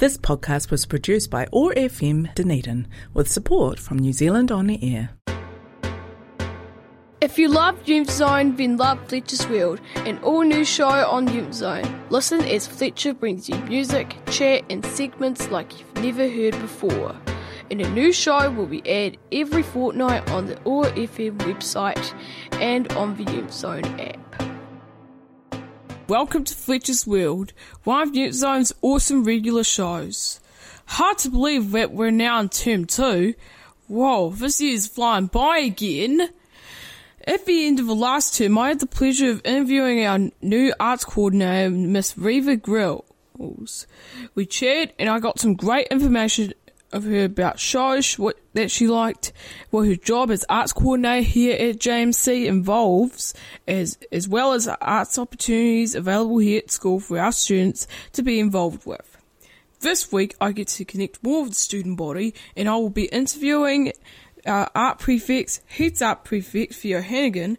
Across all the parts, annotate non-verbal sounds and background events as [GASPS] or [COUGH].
This podcast was produced by OAR FM Dunedin with support from New Zealand On the Air. If you love Youth Zone, then love Fletcher's World, an all new show on Youth Zone. Listen as Fletcher brings you music, chat, and segments like you've never heard before. And a new show will be aired every fortnight on the OAR FM website and on the Youth Zone app. Welcome to Fletcher's World, one of Youth Zone's awesome regular shows. Hard to believe that we're now in term two. Whoa, this year's flying by again. At the end of the last term, I had the pleasure of interviewing our new arts coordinator, Miss Reva Grills. We chatted and I got some great information of her about shows, what that she liked, what her job as arts coordinator here at JMC involves, as as well as arts opportunities available here at school for our students to be involved with. This week I get to connect more with the student body and I will be interviewing our art prefect, Heads Art prefect Theo Hannigan,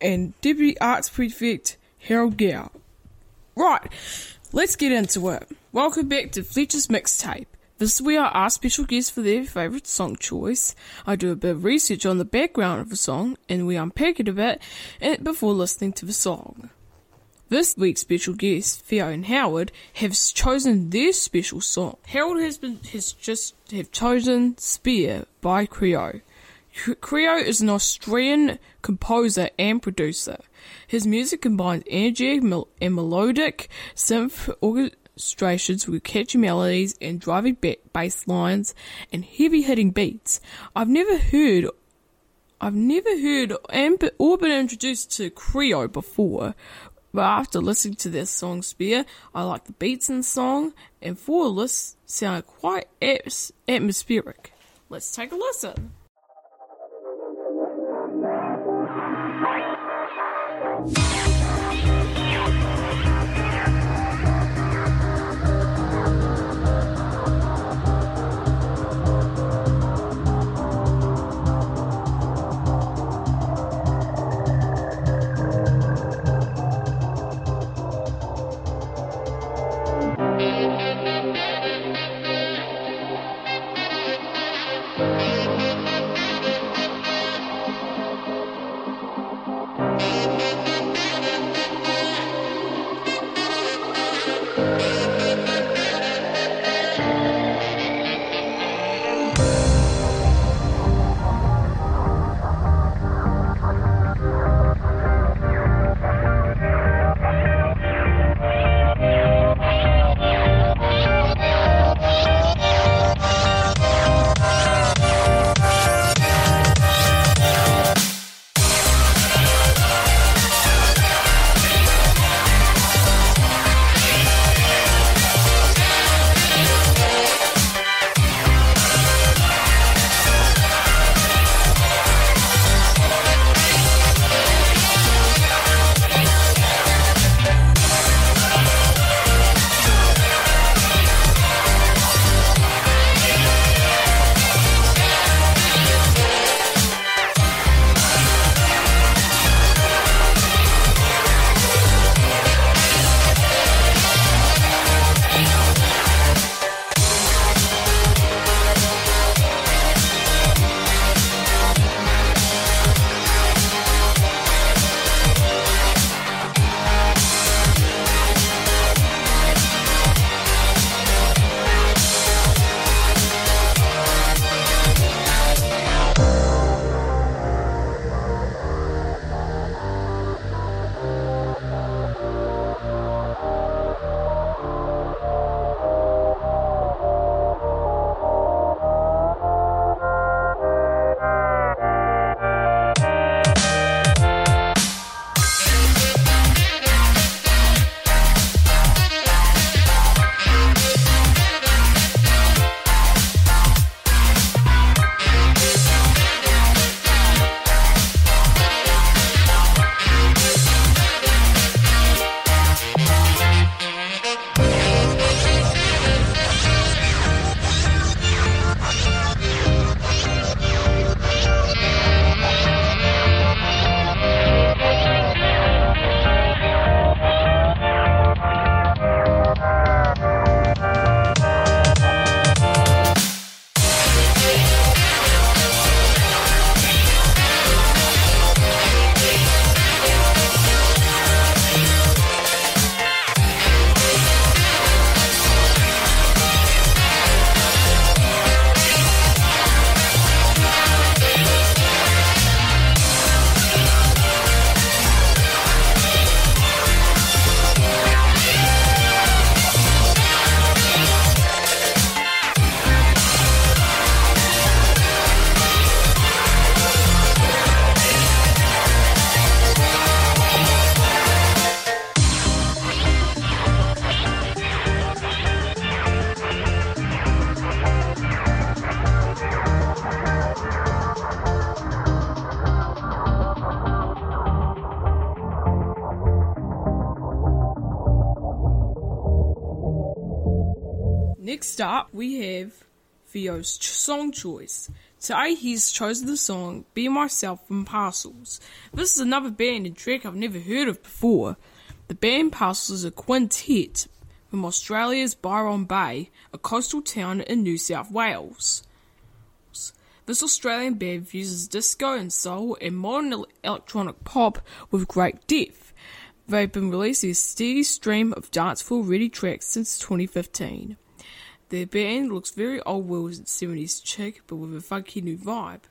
and deputy arts prefect Harold Gao. Right, let's get into it. Welcome back to Fletcher's Mixtape. This is where I ask special guests for their favourite song choice. I do a bit of research on the background of the song and we unpack it a bit eh, before listening to the song. This week's special guests, Theo and Howard, have chosen their special song. Harold has been has just have chosen Spear by Creo. Creo is an Australian composer and producer. His music combines energy and melodic synth illustrations with catchy melodies and driving bass lines and heavy hitting beats. I've never heard I've never heard and or been introduced to Creo before, but after listening to their song Spear, I like the beats in the song, and four lists sound quite at- atmospheric. Let's take a listen. Next up, we have Theo's ch- song choice. Today he's chosen the song Be Myself from Parcels. This is another band and track I've never heard of before. The band Parcels is a quintet from Australia's Byron Bay, a coastal town in New South Wales. This Australian band fuses disco and soul and modern electronic pop with great depth. They've been releasing a steady stream of danceful ready tracks since 2015. Their band looks very old world 70s chic but with a funky new vibe.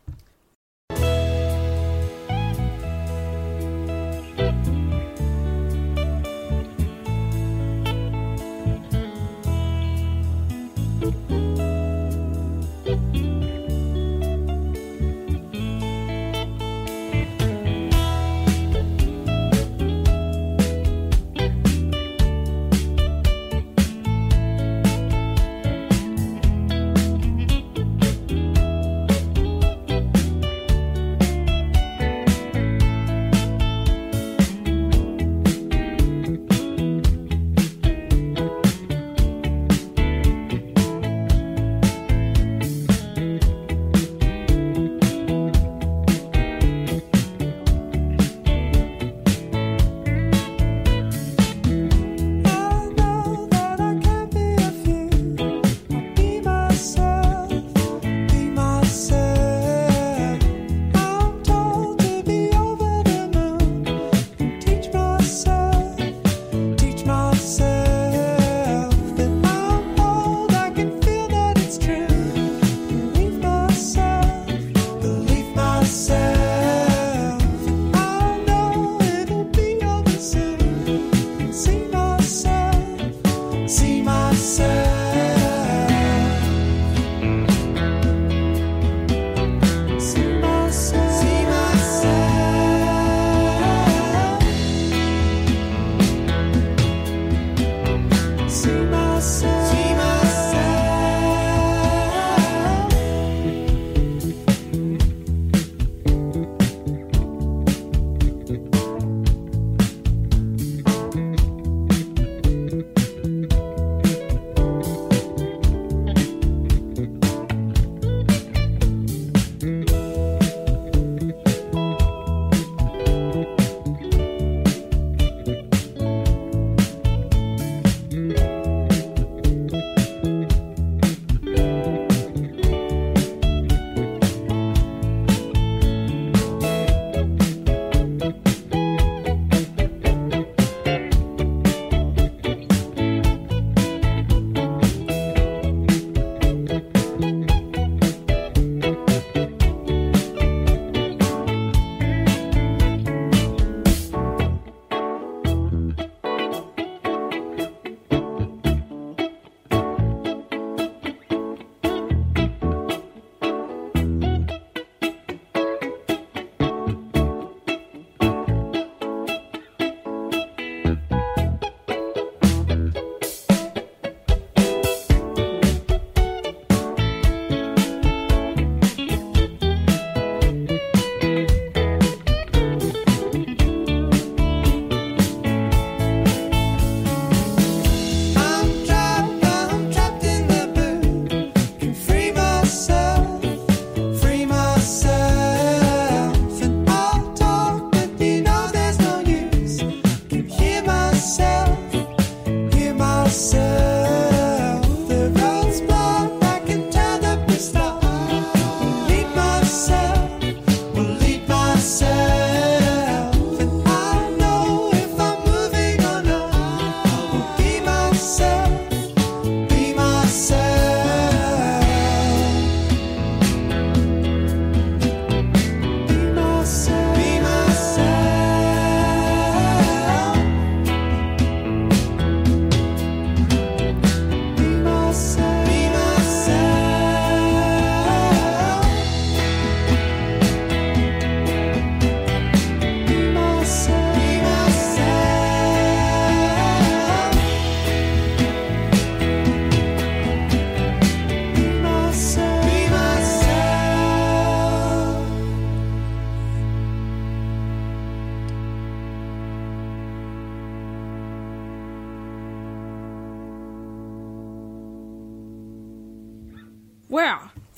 myself.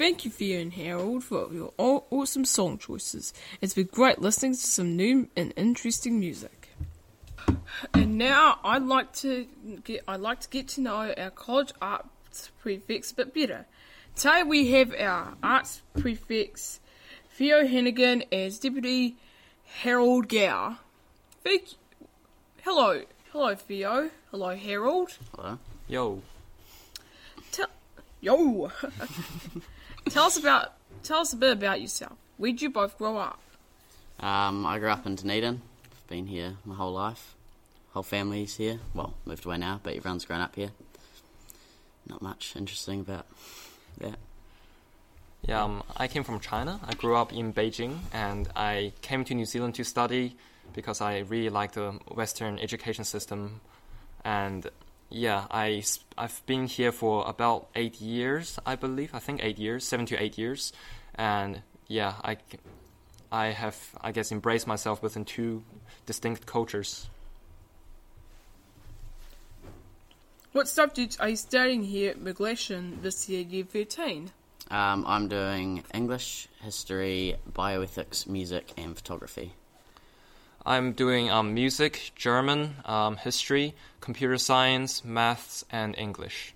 Thank you, Theo and Harold, for your awesome song choices. It's been great listening to some new and interesting music. And now I'd like to get I'd like to get to know our college arts prefix a bit better. Today we have our arts prefix Theo Hannigan as Deputy Harold Gao. Thank you. Hello, hello Theo. Hello Harold. Hello. Yo, Tell, yo, [LAUGHS] tell us about tell us a bit about yourself. Where'd you both grow up? Um, I grew up in Dunedin. I've been here my whole life. Whole family's here. Well, moved away now, but everyone's grown up here. Not much interesting about that. yeah, um, I came from China. I grew up in Beijing, and I came to New Zealand to study because I really like the Western education system. And yeah, I I've been here for about eight years, I believe. I think eight years, seven to eight years, and yeah, I I have I guess embraced myself within two distinct cultures. What subjects are you studying here at McGlashan this year, year 13? Um, I'm doing English, history, bioethics, music, and photography. I'm doing um, music, German, um, history, computer science, maths, and English.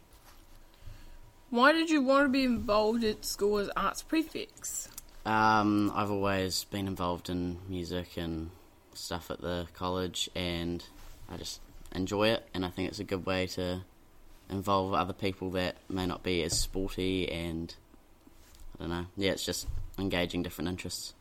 Why did you want to be involved at school as arts prefects? Um, I've always been involved in music and stuff at the college, and I just enjoy it. And I think it's a good way to involve other people that may not be as sporty, and I don't know. Yeah, it's just engaging different interests.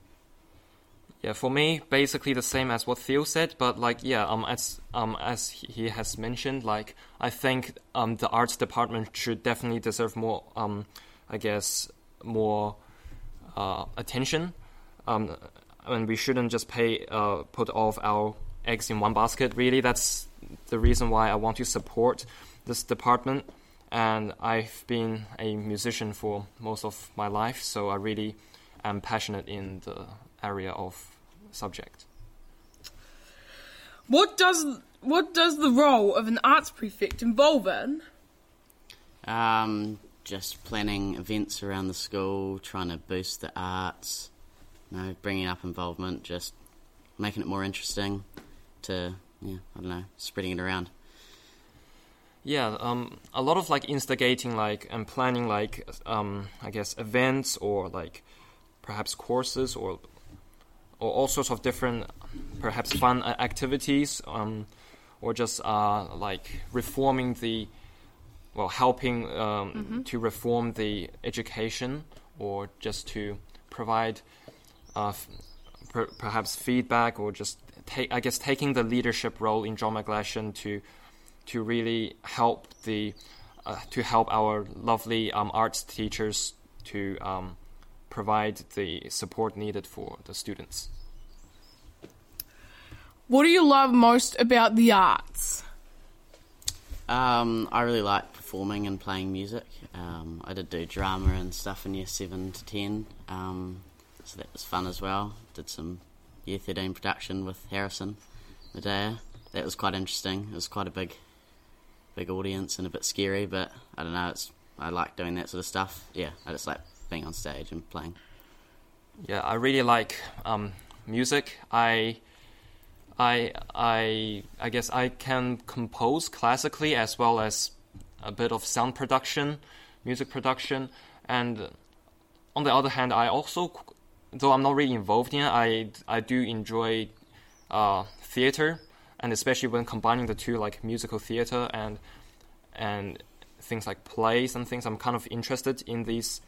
Yeah, for me, basically the same as what Theo said, but like, yeah, um, as um, as he has mentioned, like, I think um, the arts department should definitely deserve more, um, I guess, more uh, attention. Um, and we shouldn't just pay uh, put all our eggs in one basket. Really, that's the reason why I want to support this department. And I've been a musician for most of my life, so I really am passionate in the area of subject. What does what does the role of an arts prefect involve in? Um, just planning events around the school, trying to boost the arts, you know, bringing up involvement, just making it more interesting to, yeah, I don't know, spreading it around. Yeah, um, a lot of like instigating, like and planning, like um, I guess events or like perhaps courses or or all sorts of different, perhaps fun activities, um, or just uh, like reforming the, well, helping um, to reform the education, or just to provide, uh, f- per- perhaps feedback, or just take, I guess, taking the leadership role in John McGlashan to to really help the uh, to help our lovely um, arts teachers to um, provide the support needed for the students. What do you love most about the arts? Um, I really like performing and playing music. Um, I did do drama and stuff in year 7 to 10, um, so that was fun as well. Did some year 13 production with Harrison Medea. That was quite interesting. It was quite a big, big audience and a bit scary, but I don't know. It's I like doing that sort of stuff. Yeah, I just like being on stage and playing. Yeah, I really like um, music. I, I, I, I guess I can compose classically as well as a bit of sound production, music production, and on the other hand, I also, though I'm not really involved in it, I I do enjoy uh, theater, and especially when combining the two, like musical theater and and things like plays and things. I'm kind of interested in these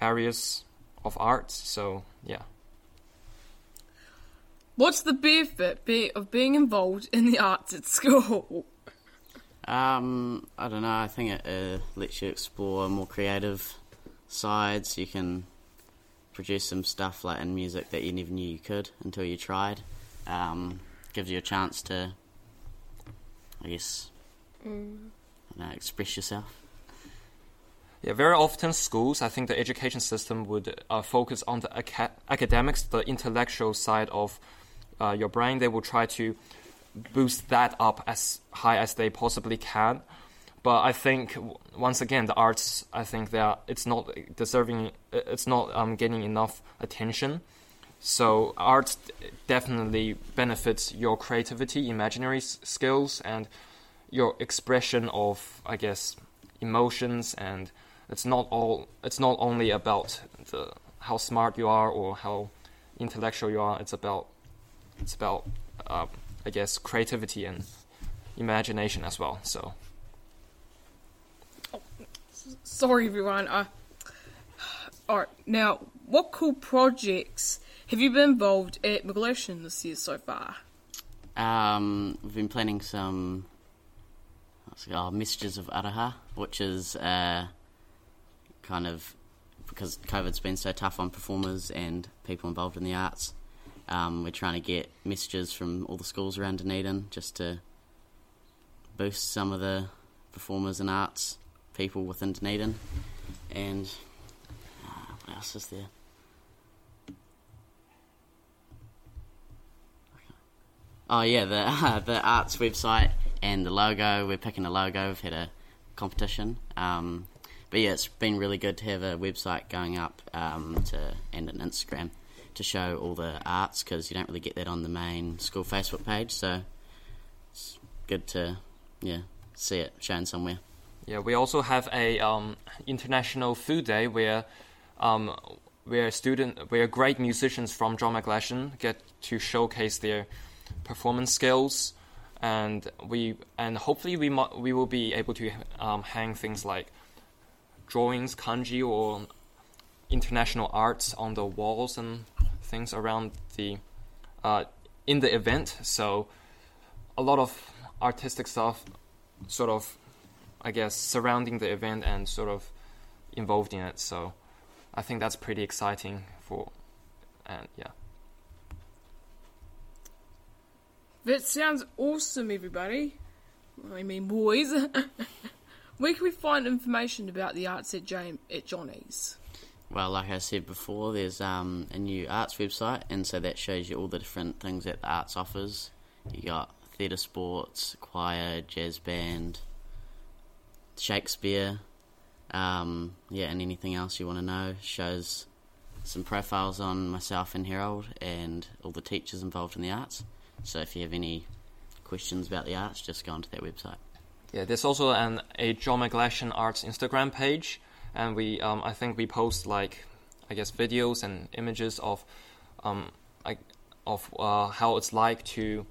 areas of art. So yeah. What's the benefit be- of being involved in the arts at school? Um, I don't know. I think it uh, lets you explore more creative sides. You can produce some stuff like in music that you never knew you could until you tried. Um, gives you a chance to, I guess, I don't know, express yourself. Yeah, very often schools, I think the education system would uh, focus on the aca- academics, the intellectual side of uh, your brain. They will try to boost that up as high as they possibly can. but I think once again the arts I think that it's not deserving it's not um, getting enough attention. So art definitely benefits your creativity, imaginary s- skills, and your expression of I guess emotions. And it's not all it's not only about the how smart you are or how intellectual you are. It's about it's about um, I guess creativity and imagination as well. So. Sorry, everyone. Uh, [SIGHS] all right, now, what cool projects have you been involved at McGlashan this year so far? Um, we've been planning some what's it called, messages of Aroha, which is uh, kind of because COVID's been so tough on performers and people involved in the arts. Um, we're trying to get messages from all the schools around Dunedin just to boost some of the performers and arts people within Dunedin. And uh, what else is there? Oh yeah, the uh, [LAUGHS] the arts website and the logo. We're picking a logo. We've had a competition. Um, but yeah, it's been really good to have a website going up um, to and an Instagram to show all the arts because you don't really get that on the main school Facebook page. So it's good to yeah see it shown somewhere. Yeah, we also have a um, international food day where um, where student where great musicians from John McGlashan get to showcase their performance skills, and we and hopefully we we will be able to um, hang things like drawings, kanji, or international arts on the walls and things around the uh, in the event. So a lot of artistic stuff, sort of I guess, surrounding the event and sort of involved in it. So I think that's pretty exciting for, and yeah. That sounds awesome, everybody. I mean, boys. [LAUGHS] Where can we find information about the arts at, Jam- at Johnny's? Well, like I said before, there's um, a new arts website, and so that shows you all the different things that the arts offers. You got theatre sports, choir, jazz band, Shakespeare, um, yeah, and anything else you want to know. Shows some profiles on myself and Harold and all the teachers involved in the arts. So if you have any questions about the arts, just go onto that website. Yeah, there's also an a John McGlashan Arts Instagram page, and we um, I think we post like I guess videos and images of um, of uh, how it's like to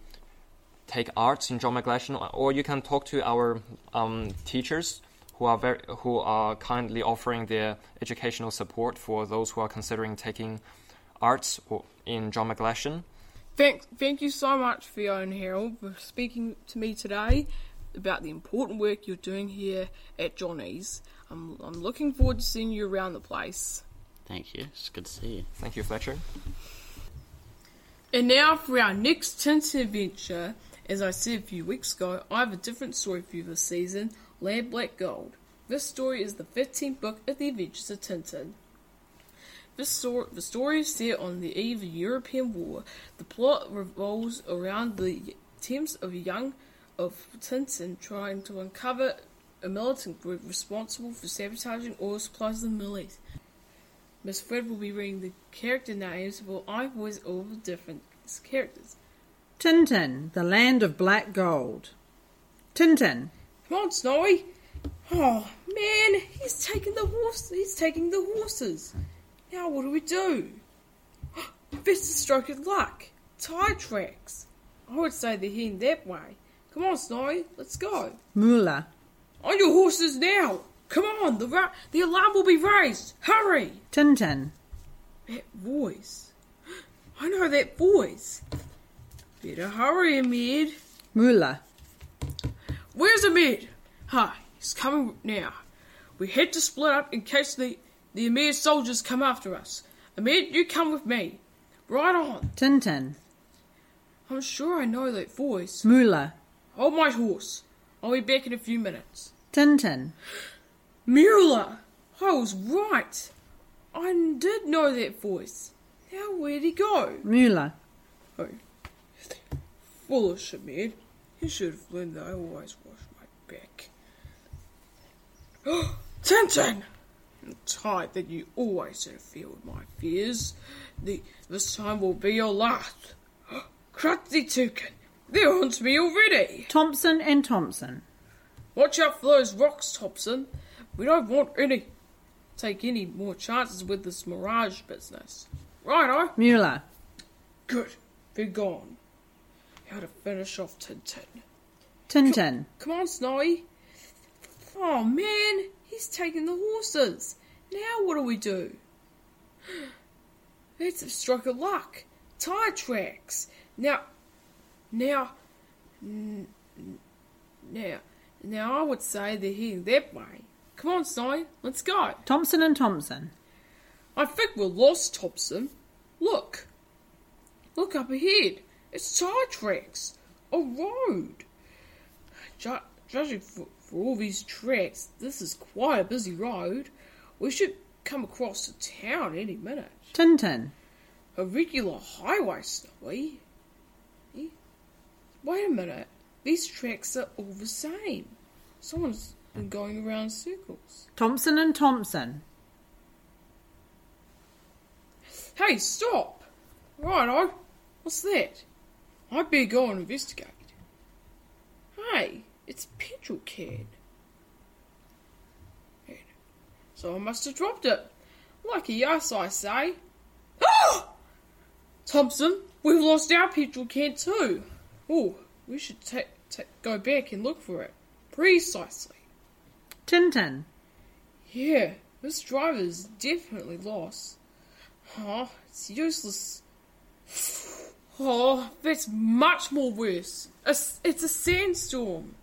take arts in John McGlashan, or you can talk to our um, teachers who are very who are kindly offering their educational support for those who are considering taking arts in John McGlashan. Thank, thank you so much, Fiona Harold, for speaking to me today about the important work you're doing here at Johnny's. I'm, I'm looking forward to seeing you around the place. Thank you. It's good to see you. Thank you, Fletcher. And now for our next Tintin adventure. As I said a few weeks ago, I have a different story for you this season Land Black Gold. This story is the 15th book of the Adventures of Tintin. This story, the story is set on the eve of the European War. The plot revolves around the attempts of a young of Tintin trying to uncover a militant group responsible for sabotaging oil supplies in the Middle East. Miss Fred will be reading the character names while I voice all the different characters. Tintin, the land of black gold. Tintin, Come on, Snowy. Oh man, he's taking the horse. He's taking the horses. Now what do we do? [GASPS] A stroke of luck. Tire tracks. I would say they're heading that way. Come on, Snowy. Let's go. Mueller, On your horses now. Come on. The ra- the alarm will be raised. Hurry. Tintin, That voice. [GASPS] I know that voice. Better hurry, Amid. Mueller, Where's Amid? Hi, he's coming now. We had to split up in case the, the Amir soldiers come after us. Amid, you come with me. Right on. Tintin, I'm sure I know that voice. Mueller, Hold my horse. I'll be back in a few minutes. Tintin, Mueller! I was right. I did know that voice. Now where'd he go? Mueller, Oh. Foolish Amid. You should have learned that I always wash my back. [GASPS] Tintin! I'm tired that you always interfere with my fears. The, this time will be your last. [GASPS] Crutzy Toucan, they're onto me already. Thompson and Thompson. Watch out for those rocks, Thompson. We don't want any take any more chances with this mirage business. Righto. Mueller. Good. Be gone. How to finish off Tintin. Tintin. Come on, Snowy. Oh man, he's taking the horses. Now what do we do? [GASPS] That's a stroke of luck. Tire tracks. Now, now, n- now, now I would say they're heading that way. Come on, Snowy, let's go. Thompson and Thompson. I think we're lost, Thompson. Look. Look up ahead. It's tire tracks. A road. Ju- judging for, for all these tracks, this is quite a busy road. We should come across a town any minute. Tintin. A regular highway, Snowy. Wait a minute. These tracks are all the same. Someone's been going around in circles. Thompson and Thompson. Hey, stop! Righto. What's that? I'd better go and investigate. Hey, it's a petrol can. So I must have dropped it. Lucky us, I say. [GASPS] Ah! Thompson, we've lost our petrol can too. Oh, we should ta- ta- go back and look for it. Precisely. Tintin. Yeah, this driver is definitely lost. Oh, it's useless. Oh, that's much more worse. It's, it's a sandstorm.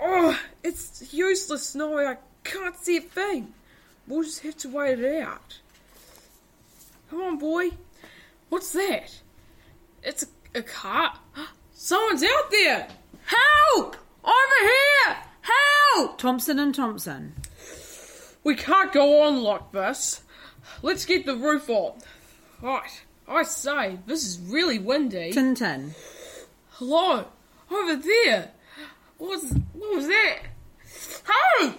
Oh, it's useless, Snowy. I can't see a thing. We'll just have to wait it out. Come on, boy. What's that? It's a, a car. Someone's out there. Help! Over here! Help! Thompson and Thompson. We can't go on like this. Let's get the roof on. Right, I say, this is really windy. Tintin. Hello, over there. What's what was that? Hey,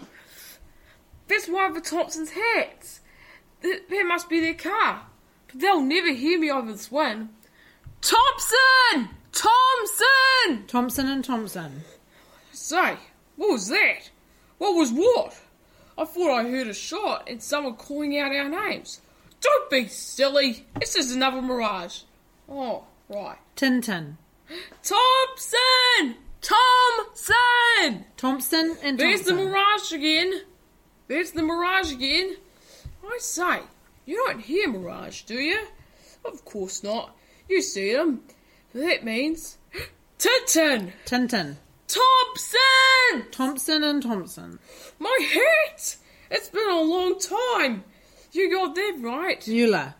that's one of the Thompson's hats. That, that must be their car. But they'll never hear me over this wind. Thompson, Thompson. Thompson and Thompson. Say, what was that? What was what? I thought I heard a shot and someone calling out our names. Don't be silly. It's just another mirage. Oh, right. Tintin. Thompson! Thompson! Thompson and Thompson. There's the mirage again. There's the mirage again. I say, you don't hear mirage, do you? Of course not. You see them. That means [GASPS] Tintin! Tintin. Thompson! Thompson and Thompson. My hat! It's been a long time. You got that right. Mueller.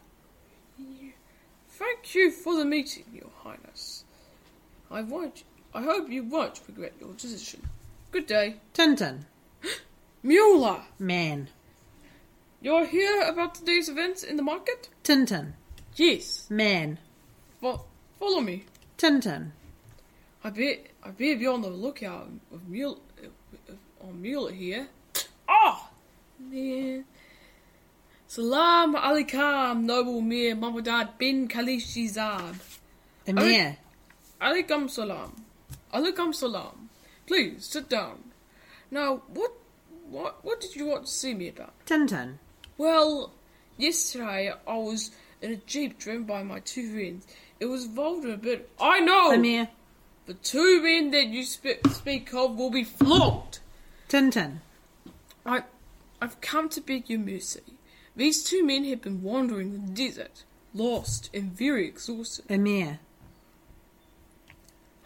Thank you for the meeting, Your Highness. I won't. I hope you won't regret your decision. Good day, Tintin. [GASPS] Mueller. Man. You're here about today's events in the market? Tintin. Yes. Man. Fo- follow me. Tintin. I bet. I better be on the lookout of Mueller. On Mueller here. Ah! Oh, man. Salam alaikum, noble Mir Mahmudad bin Khalishizad. Emir. Alaikum salam. Alaikum salam. Please sit down. Now, what, what, what did you want to see me about? Tintin. Well, yesterday I was in a jeep driven by my two friends. It was involved but. I know Emir. the two men that you sp- speak of will be flogged. Tintin. I, I've come to beg your mercy. These two men have been wandering the desert, lost and very exhausted. Emir.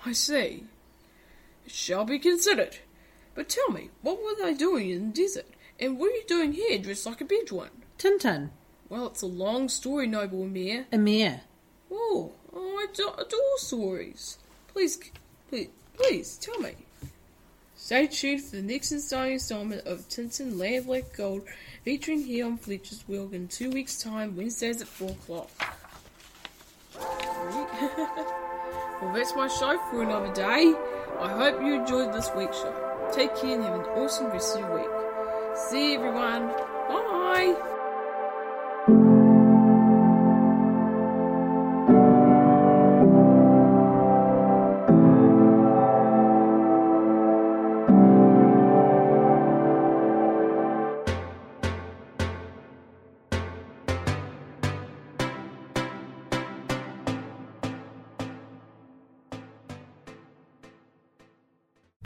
I see. It shall be considered. But tell me, what were they doing in the desert? And what are you doing here dressed like a Bedouin? Tintin. Well, it's a long story, noble Emir. Emir. Oh, oh I do- adore stories. Please, please, please, tell me. Stay tuned for the next installment of Tintin Land Black Gold, featuring here on Fletcher's Wheel in two weeks' time, Wednesdays at 4 o'clock. [LAUGHS] well, that's my show for another day. I hope you enjoyed this week's show. Take care and have an awesome rest of your week. See you, everyone. Bye.